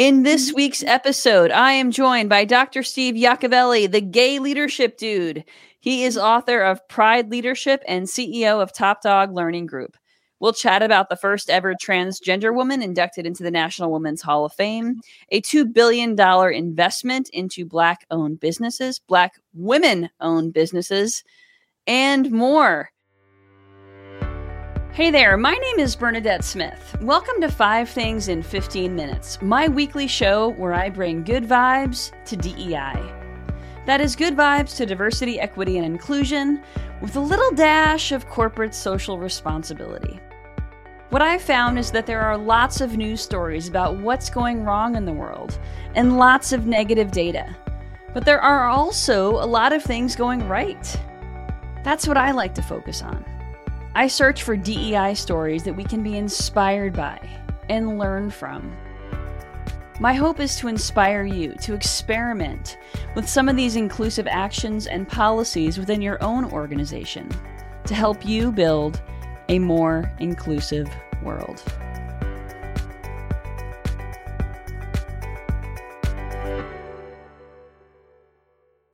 In this mm-hmm. week's episode, I am joined by Dr. Steve Yacovelli, the gay leadership dude. He is mm-hmm. author of Pride Leadership and CEO of Top Dog Learning Group. We'll chat about the first ever transgender woman inducted into the National Women's Hall of Fame, a $2 billion investment into Black owned businesses, Black women owned businesses, and more. Hey there, my name is Bernadette Smith. Welcome to Five Things in 15 Minutes, my weekly show where I bring good vibes to DEI. That is good vibes to diversity, equity, and inclusion with a little dash of corporate social responsibility. What I've found is that there are lots of news stories about what's going wrong in the world and lots of negative data. But there are also a lot of things going right. That's what I like to focus on. I search for DEI stories that we can be inspired by and learn from. My hope is to inspire you to experiment with some of these inclusive actions and policies within your own organization to help you build a more inclusive world.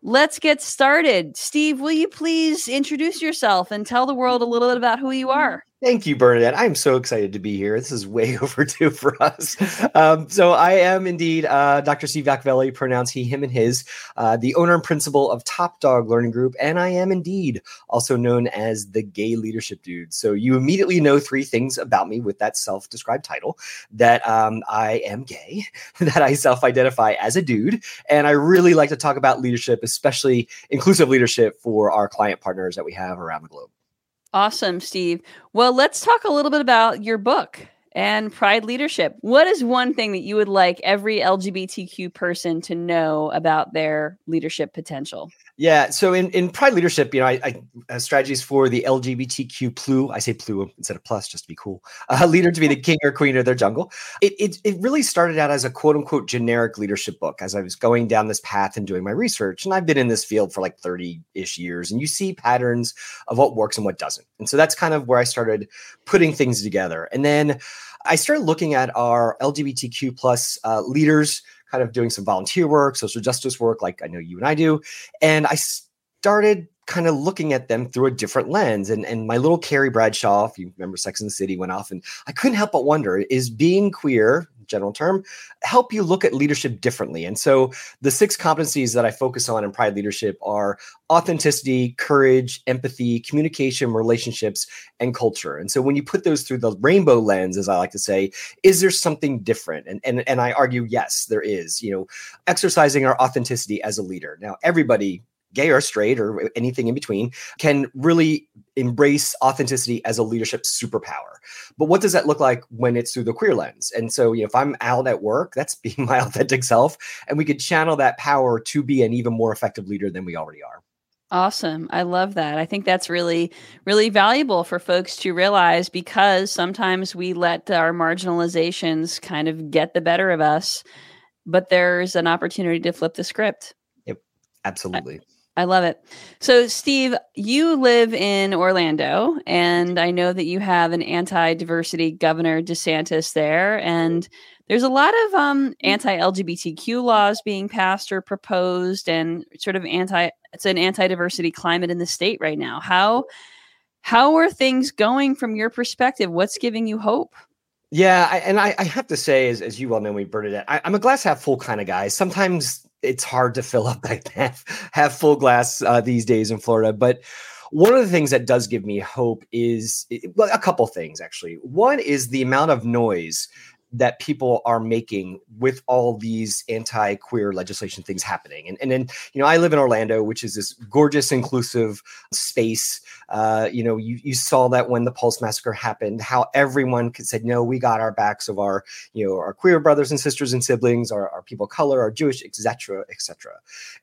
Let's get started. Steve, will you please introduce yourself and tell the world a little bit about who you mm-hmm. are? Thank you, Bernadette. I'm so excited to be here. This is way overdue for us. Um, so, I am indeed uh, Dr. Steve Yacovelli, pronounce he, him, and his, uh, the owner and principal of Top Dog Learning Group. And I am indeed also known as the gay leadership dude. So, you immediately know three things about me with that self described title that um, I am gay, that I self identify as a dude. And I really like to talk about leadership, especially inclusive leadership for our client partners that we have around the globe. Awesome, Steve. Well, let's talk a little bit about your book and Pride Leadership. What is one thing that you would like every LGBTQ person to know about their leadership potential? Yeah. So in, in Pride Leadership, you know, I, I uh, strategies for the LGBTQ plus, I say plus instead of plus just to be cool, uh, leader to be the king or queen of their jungle. It, it, it really started out as a quote unquote generic leadership book as I was going down this path and doing my research. And I've been in this field for like 30 ish years and you see patterns of what works and what doesn't. And so that's kind of where I started putting things together. And then I started looking at our LGBTQ plus uh, leaders kind of doing some volunteer work, social justice work, like I know you and I do. And I started kind of looking at them through a different lens. And, and my little Carrie Bradshaw, if you remember Sex in the City, went off. And I couldn't help but wonder is being queer, general term, help you look at leadership differently? And so the six competencies that I focus on in Pride Leadership are authenticity, courage, empathy, communication, relationships, and culture. And so when you put those through the rainbow lens, as I like to say, is there something different? And and, and I argue, yes, there is. You know, exercising our authenticity as a leader. Now, everybody gay or straight or anything in between, can really embrace authenticity as a leadership superpower. But what does that look like when it's through the queer lens? And so, you know, if I'm out at work, that's being my authentic self, and we could channel that power to be an even more effective leader than we already are. Awesome. I love that. I think that's really, really valuable for folks to realize because sometimes we let our marginalizations kind of get the better of us, but there's an opportunity to flip the script. Yep. Absolutely. I- I love it. So, Steve, you live in Orlando, and I know that you have an anti diversity governor DeSantis there. And there's a lot of um, anti LGBTQ laws being passed or proposed, and sort of anti, it's an anti diversity climate in the state right now. How, how are things going from your perspective? What's giving you hope? Yeah, I, and I, I, have to say, as, as you well know me, Bernadette, I, I'm a glass half full kind of guy. Sometimes it's hard to fill up like half, half full glass uh, these days in Florida. But one of the things that does give me hope is well, a couple things actually. One is the amount of noise that people are making with all these anti-queer legislation things happening. And, and then, you know, I live in Orlando, which is this gorgeous, inclusive space. Uh, you know, you, you saw that when the Pulse Massacre happened, how everyone could said, no, we got our backs of our, you know, our queer brothers and sisters and siblings, our, our people of color, our Jewish, etc., etc.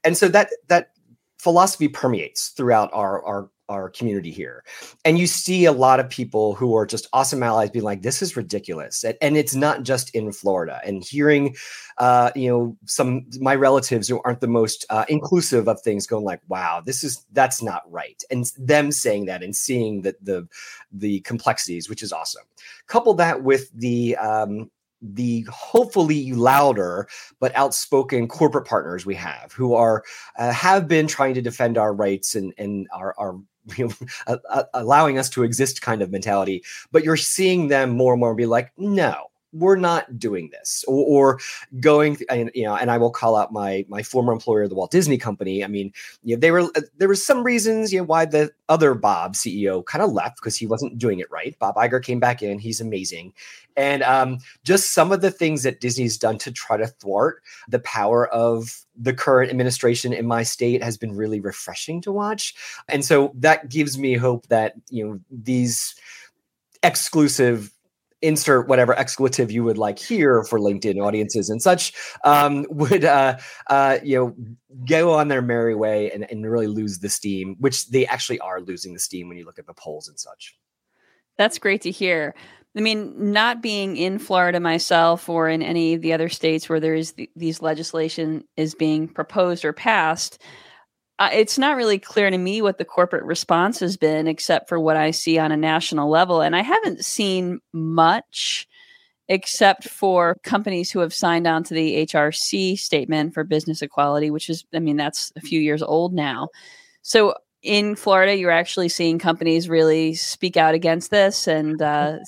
And so that that philosophy permeates throughout our, our our community here. And you see a lot of people who are just awesome allies being like, this is ridiculous. And, and it's not just in Florida. And hearing, uh, you know, some my relatives who aren't the most uh, inclusive of things going like, wow, this is that's not right. And them saying that and seeing that the the complexities, which is awesome. Couple that with the um, the hopefully louder but outspoken corporate partners we have who are uh, have been trying to defend our rights and and our our you know, allowing us to exist kind of mentality but you're seeing them more and more be like no we're not doing this or, or going and you know and i will call out my my former employer the walt disney company. I mean you know they were uh, there was some reasons you know why the other bob ceo kind of left because he wasn't doing it right. Bob Iger came back in he's amazing. And um, just some of the things that disney's done to try to thwart the power of the current administration in my state has been really refreshing to watch. And so that gives me hope that you know these exclusive insert whatever expletive you would like here for LinkedIn audiences and such um, would uh, uh, you know go on their merry way and, and really lose the steam, which they actually are losing the steam when you look at the polls and such. That's great to hear. I mean, not being in Florida myself or in any of the other states where there is th- these legislation is being proposed or passed, uh, it's not really clear to me what the corporate response has been, except for what I see on a national level. And I haven't seen much except for companies who have signed on to the HRC statement for business equality, which is, I mean, that's a few years old now. So in Florida, you're actually seeing companies really speak out against this and, uh,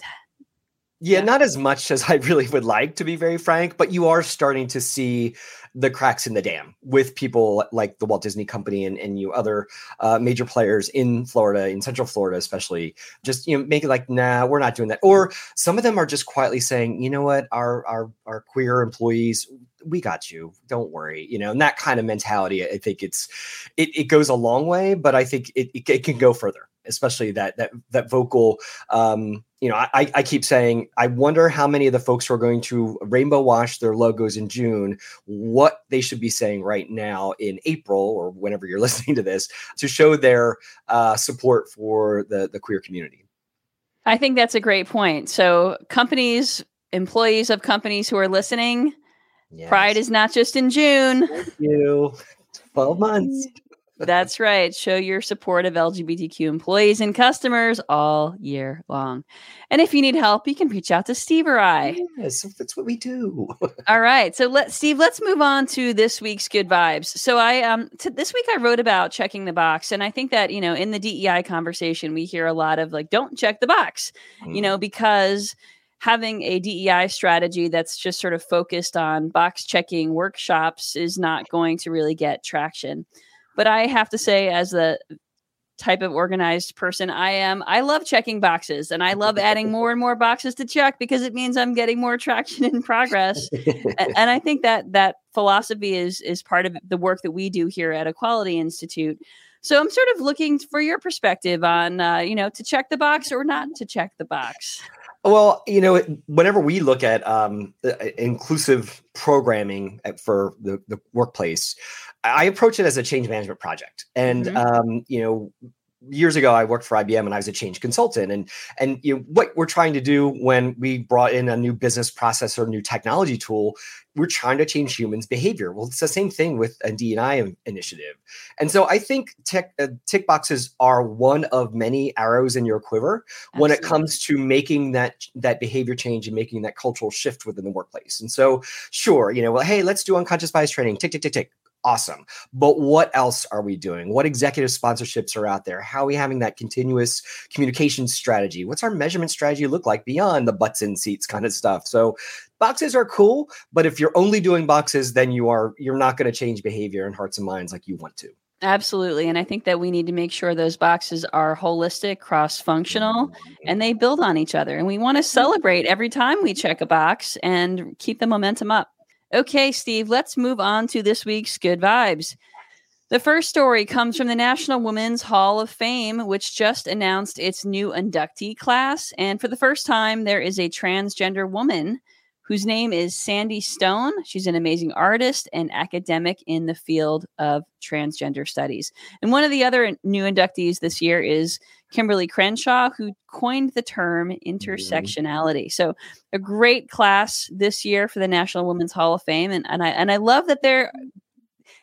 yeah, not as much as I really would like, to be very frank, but you are starting to see the cracks in the dam with people like the Walt Disney Company and, and you other uh, major players in Florida, in Central Florida, especially, just you know, make it like, nah, we're not doing that. Or some of them are just quietly saying, you know what, our our our queer employees, we got you. Don't worry, you know, and that kind of mentality. I think it's it, it goes a long way, but I think it, it, it can go further especially that that that vocal um, you know I, I keep saying i wonder how many of the folks who are going to rainbow wash their logos in june what they should be saying right now in april or whenever you're listening to this to show their uh, support for the the queer community. I think that's a great point. So companies employees of companies who are listening yes. pride is not just in june. Thank you. 12 months that's right. Show your support of LGBTQ employees and customers all year long. And if you need help, you can reach out to Steve or I. Yes, that's what we do. all right. So let Steve, let's move on to this week's good vibes. So I um t- this week I wrote about checking the box. And I think that, you know, in the DEI conversation, we hear a lot of like, don't check the box, mm. you know, because having a DEI strategy that's just sort of focused on box checking workshops is not going to really get traction. But I have to say, as the type of organized person I am, I love checking boxes and I love adding more and more boxes to check because it means I'm getting more traction and progress. and I think that that philosophy is is part of the work that we do here at Equality Institute. So I'm sort of looking for your perspective on, uh, you know, to check the box or not to check the box. Well, you know, whenever we look at um, inclusive programming for the, the workplace, I approach it as a change management project. And, mm-hmm. um, you know, years ago I worked for IBM and I was a change consultant. And and you know what we're trying to do when we brought in a new business process or new technology tool we're trying to change humans behavior. Well it's the same thing with a D&I initiative. And so I think tech, uh, tick boxes are one of many arrows in your quiver Absolutely. when it comes to making that that behavior change and making that cultural shift within the workplace. And so sure you know well hey let's do unconscious bias training tick tick tick tick awesome. But what else are we doing? What executive sponsorships are out there? How are we having that continuous communication strategy? What's our measurement strategy look like beyond the butts in seats kind of stuff? So boxes are cool, but if you're only doing boxes, then you are you're not going to change behavior and hearts and minds like you want to. Absolutely. And I think that we need to make sure those boxes are holistic, cross functional, mm-hmm. and they build on each other. And we want to celebrate every time we check a box and keep the momentum up. Okay, Steve, let's move on to this week's Good Vibes. The first story comes from the National Women's Hall of Fame, which just announced its new inductee class. And for the first time, there is a transgender woman whose name is Sandy Stone. She's an amazing artist and academic in the field of transgender studies. And one of the other new inductees this year is Kimberlé Crenshaw, who coined the term intersectionality. So a great class this year for the National Women's Hall of Fame. And, and I and I love that they're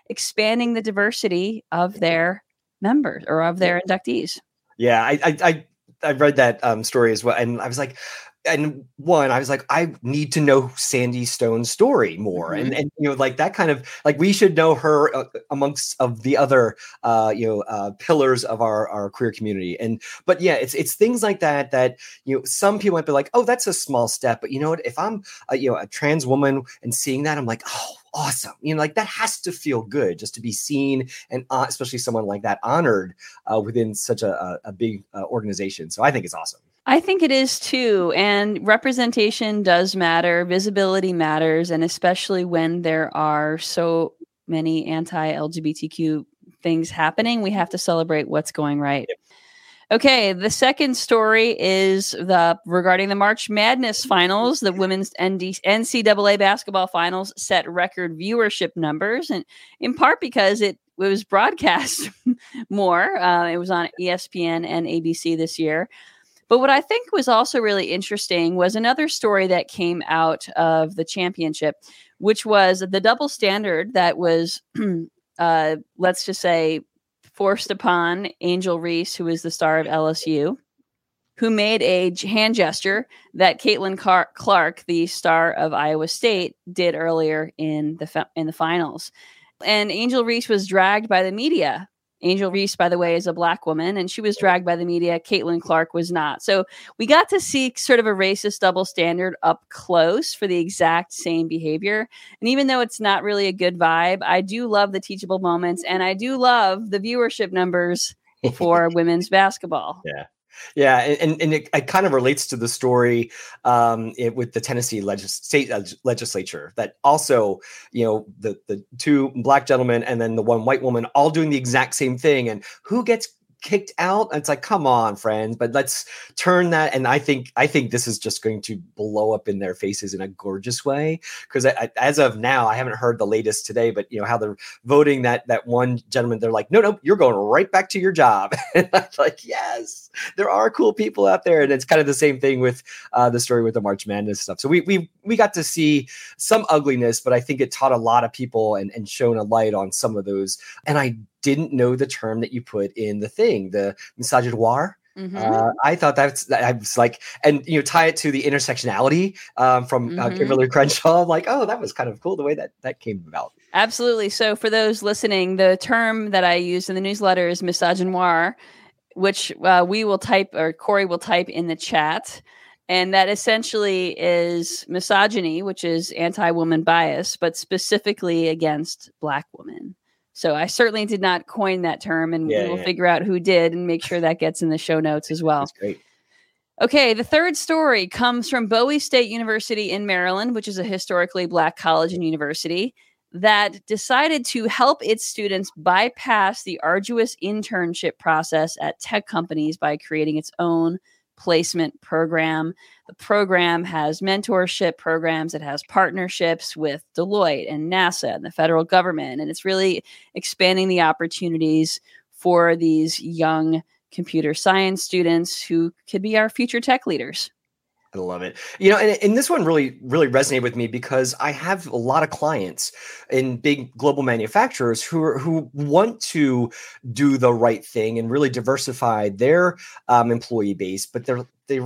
expanding the diversity of their members or of their inductees. Yeah, I I I, I read that um, story as well, and I was like, and one, I was like, I need to know Sandy Stone's story more, mm-hmm. and and you know, like that kind of like we should know her uh, amongst of the other uh, you know uh, pillars of our our queer community. And but yeah, it's it's things like that that you know some people might be like, oh, that's a small step, but you know what? If I'm a, you know a trans woman and seeing that, I'm like, oh awesome. You know, like that has to feel good just to be seen and uh, especially someone like that honored uh, within such a, a big uh, organization. So I think it's awesome. I think it is too. And representation does matter, visibility matters. And especially when there are so many anti LGBTQ things happening, we have to celebrate what's going right. Yep. Okay, the second story is the regarding the March Madness finals. The women's ND, NCAA basketball finals set record viewership numbers, and in part because it, it was broadcast more. Uh, it was on ESPN and ABC this year. But what I think was also really interesting was another story that came out of the championship, which was the double standard that was, uh, let's just say, forced upon Angel Reese, who is the star of LSU, who made a hand gesture that Caitlin Clark, the star of Iowa State, did earlier in the in the finals. And Angel Reese was dragged by the media Angel Reese, by the way, is a black woman, and she was dragged by the media. Caitlin Clark was not. So we got to see sort of a racist double standard up close for the exact same behavior. And even though it's not really a good vibe, I do love the teachable moments, and I do love the viewership numbers for women's basketball. Yeah. Yeah, and, and it, it, kind of relates to the story um, it, with the Tennessee legis- state legislature that also, you know, the the two black gentlemen and then the one white woman all doing the exact same thing, and who gets kicked out. It's like, come on, friends, but let's turn that. And I think I think this is just going to blow up in their faces in a gorgeous way. Because as of now, I haven't heard the latest today, but you know how they're voting that that one gentleman. They're like, no, no, you're going right back to your job. and I'm like, yes, there are cool people out there, and it's kind of the same thing with uh, the story with the March Madness stuff. So we we we got to see some ugliness, but I think it taught a lot of people and and shown a light on some of those. And I didn't know the term that you put in the thing, the misogynoir. Mm-hmm. Uh, I thought that's I was like, and you know, tie it to the intersectionality um, from uh, mm-hmm. uh, Kimberlé Crenshaw. I'm like, oh, that was kind of cool the way that that came about. Absolutely. So, for those listening, the term that I use in the newsletter is misogynoir, which uh, we will type or Corey will type in the chat. And that essentially is misogyny, which is anti woman bias, but specifically against Black women. So I certainly did not coin that term, and yeah, we will yeah. figure out who did and make sure that gets in the show notes as well. That's great. Okay, the third story comes from Bowie State University in Maryland, which is a historically black college and university that decided to help its students bypass the arduous internship process at tech companies by creating its own placement program. The program has mentorship programs, it has partnerships with Deloitte and NASA and the federal government, and it's really expanding the opportunities for these young computer science students who could be our future tech leaders. I love it. You know, and, and this one really, really resonated with me because I have a lot of clients in big global manufacturers who are, who want to do the right thing and really diversify their um, employee base, but they're they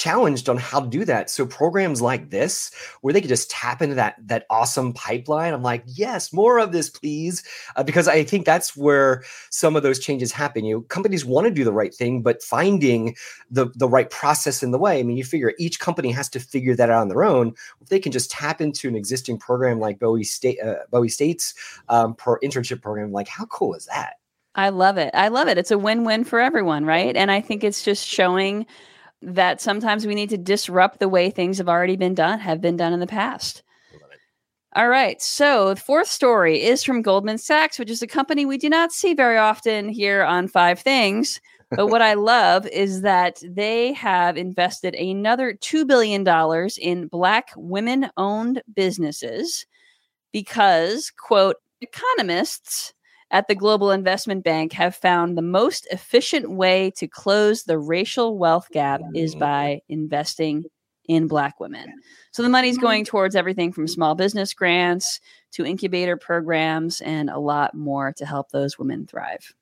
challenged on how to do that. So programs like this, where they could just tap into that that awesome pipeline, I'm like, yes, more of this, please, uh, because I think that's where some of those changes happen. You know, companies want to do the right thing, but finding the the right process in the way. I mean, you figure each company has to figure that out on their own. If they can just tap into an existing program like Bowie State, uh, Bowie State's um, internship program, like how cool is that? I love it. I love it. It's a win-win for everyone, right? And I think it's just showing that sometimes we need to disrupt the way things have already been done, have been done in the past. All right. So the fourth story is from Goldman Sachs, which is a company we do not see very often here on Five Things. But what I love is that they have invested another $2 billion in Black women owned businesses because, quote, economists at the Global Investment Bank have found the most efficient way to close the racial wealth gap is mm. by investing in Black women. So the money's mm. going towards everything from small business grants to incubator programs and a lot more to help those women thrive.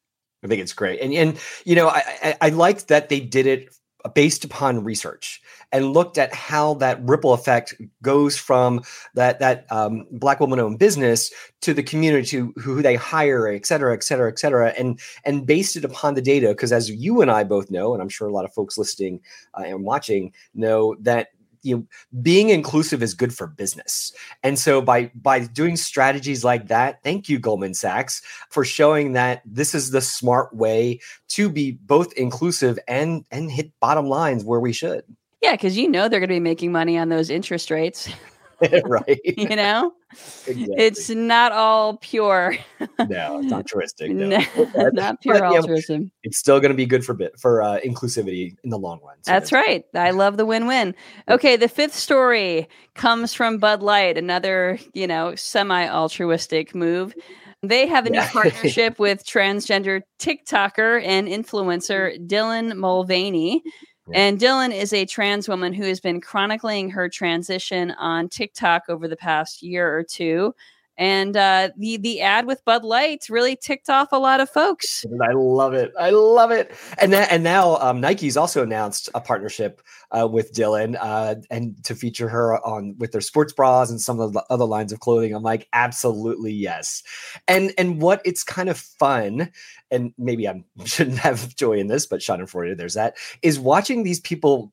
I think it's great, and and you know I I, I liked that they did it based upon research and looked at how that ripple effect goes from that that um, black woman owned business to the community to who they hire et cetera et cetera et cetera and and based it upon the data because as you and i both know and i'm sure a lot of folks listening uh, and watching know that you know being inclusive is good for business. And so by by doing strategies like that thank you goldman sachs for showing that this is the smart way to be both inclusive and and hit bottom lines where we should. Yeah because you know they're going to be making money on those interest rates right you know exactly. it's not all pure no it's altruistic no. not pure but, altruism know, it's still going to be good for bit for uh, inclusivity in the long run so that's, that's right i love the win-win okay the fifth story comes from bud light another you know semi-altruistic move they have a new yeah. partnership with transgender TikToker and influencer Dylan Mulvaney. And Dylan is a trans woman who has been chronicling her transition on TikTok over the past year or two. And uh, the the ad with Bud Light really ticked off a lot of folks. I love it. I love it. And that, and now um, Nike's also announced a partnership uh, with Dylan uh, and to feature her on with their sports bras and some of the other lines of clothing. I'm like, absolutely yes. And and what it's kind of fun and maybe I shouldn't have joy in this, but Schadenfreude, there's that, is watching these people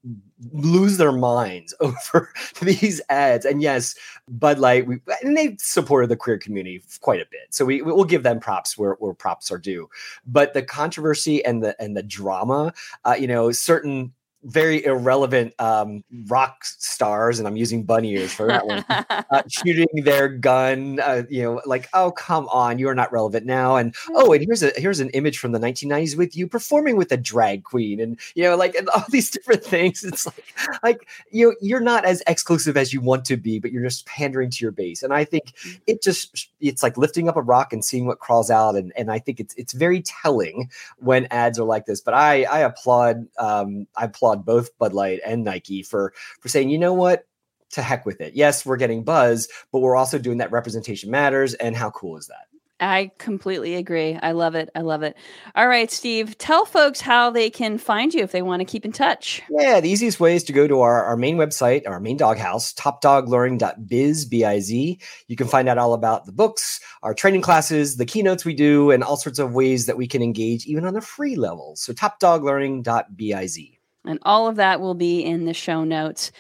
lose their minds over these ads. And yes, Bud Light, we, and they supported the queer community quite a bit. So we will give them props where, where props are due. But the controversy and the and the drama, uh, you know, certain very irrelevant um, rock stars, and I'm using bunny ears for that one, uh, shooting their gun. Uh, you know, like, oh come on, you are not relevant now. And oh, and here's a here's an image from the 1990s with you performing with a drag queen, and you know, like and all these different things. It's like, like you you're not as exclusive as you want to be, but you're just pandering to your base. And I think mm. it just it's like lifting up a rock and seeing what crawls out. And and I think it's it's very telling when ads are like this. But I I applaud um, I applaud applaud both Bud Light and Nike for for saying, you know what, to heck with it. Yes, we're getting buzz, but we're also doing that representation matters. And how cool is that? I completely agree. I love it. I love it. All right, Steve, tell folks how they can find you if they want to keep in touch. Yeah, the easiest way is to go to our, our main website, our main doghouse, topdoglearning.biz, B-I-Z. You can find out all about the books, our training classes, the keynotes we do, and all sorts of ways that we can engage even on the free level. So topdoglearning.biz. And all of that will be in the show notes.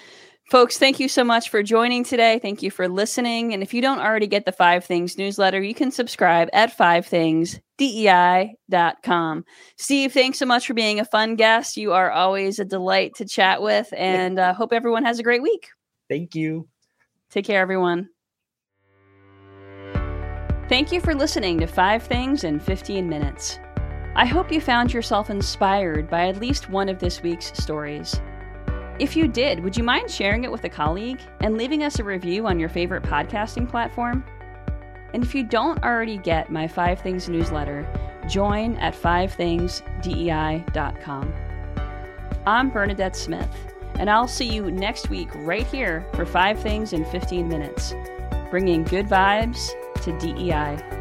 Folks, thank you so much for joining today. Thank you for listening. And if you don't already get the Five Things newsletter, you can subscribe at fivethingsdei.com. Steve, thanks so much for being a fun guest. You are always a delight to chat with, and uh, hope everyone has a great week. Thank you. Take care, everyone. Thank you for listening to Five Things in 15 Minutes. I hope you found yourself inspired by at least one of this week's stories. If you did, would you mind sharing it with a colleague and leaving us a review on your favorite podcasting platform? And if you don't already get my 5 Things newsletter, join at 5thingsdei.com. I'm Bernadette Smith, and I'll see you next week right here for 5 Things in 15 Minutes, bringing good vibes to DEI.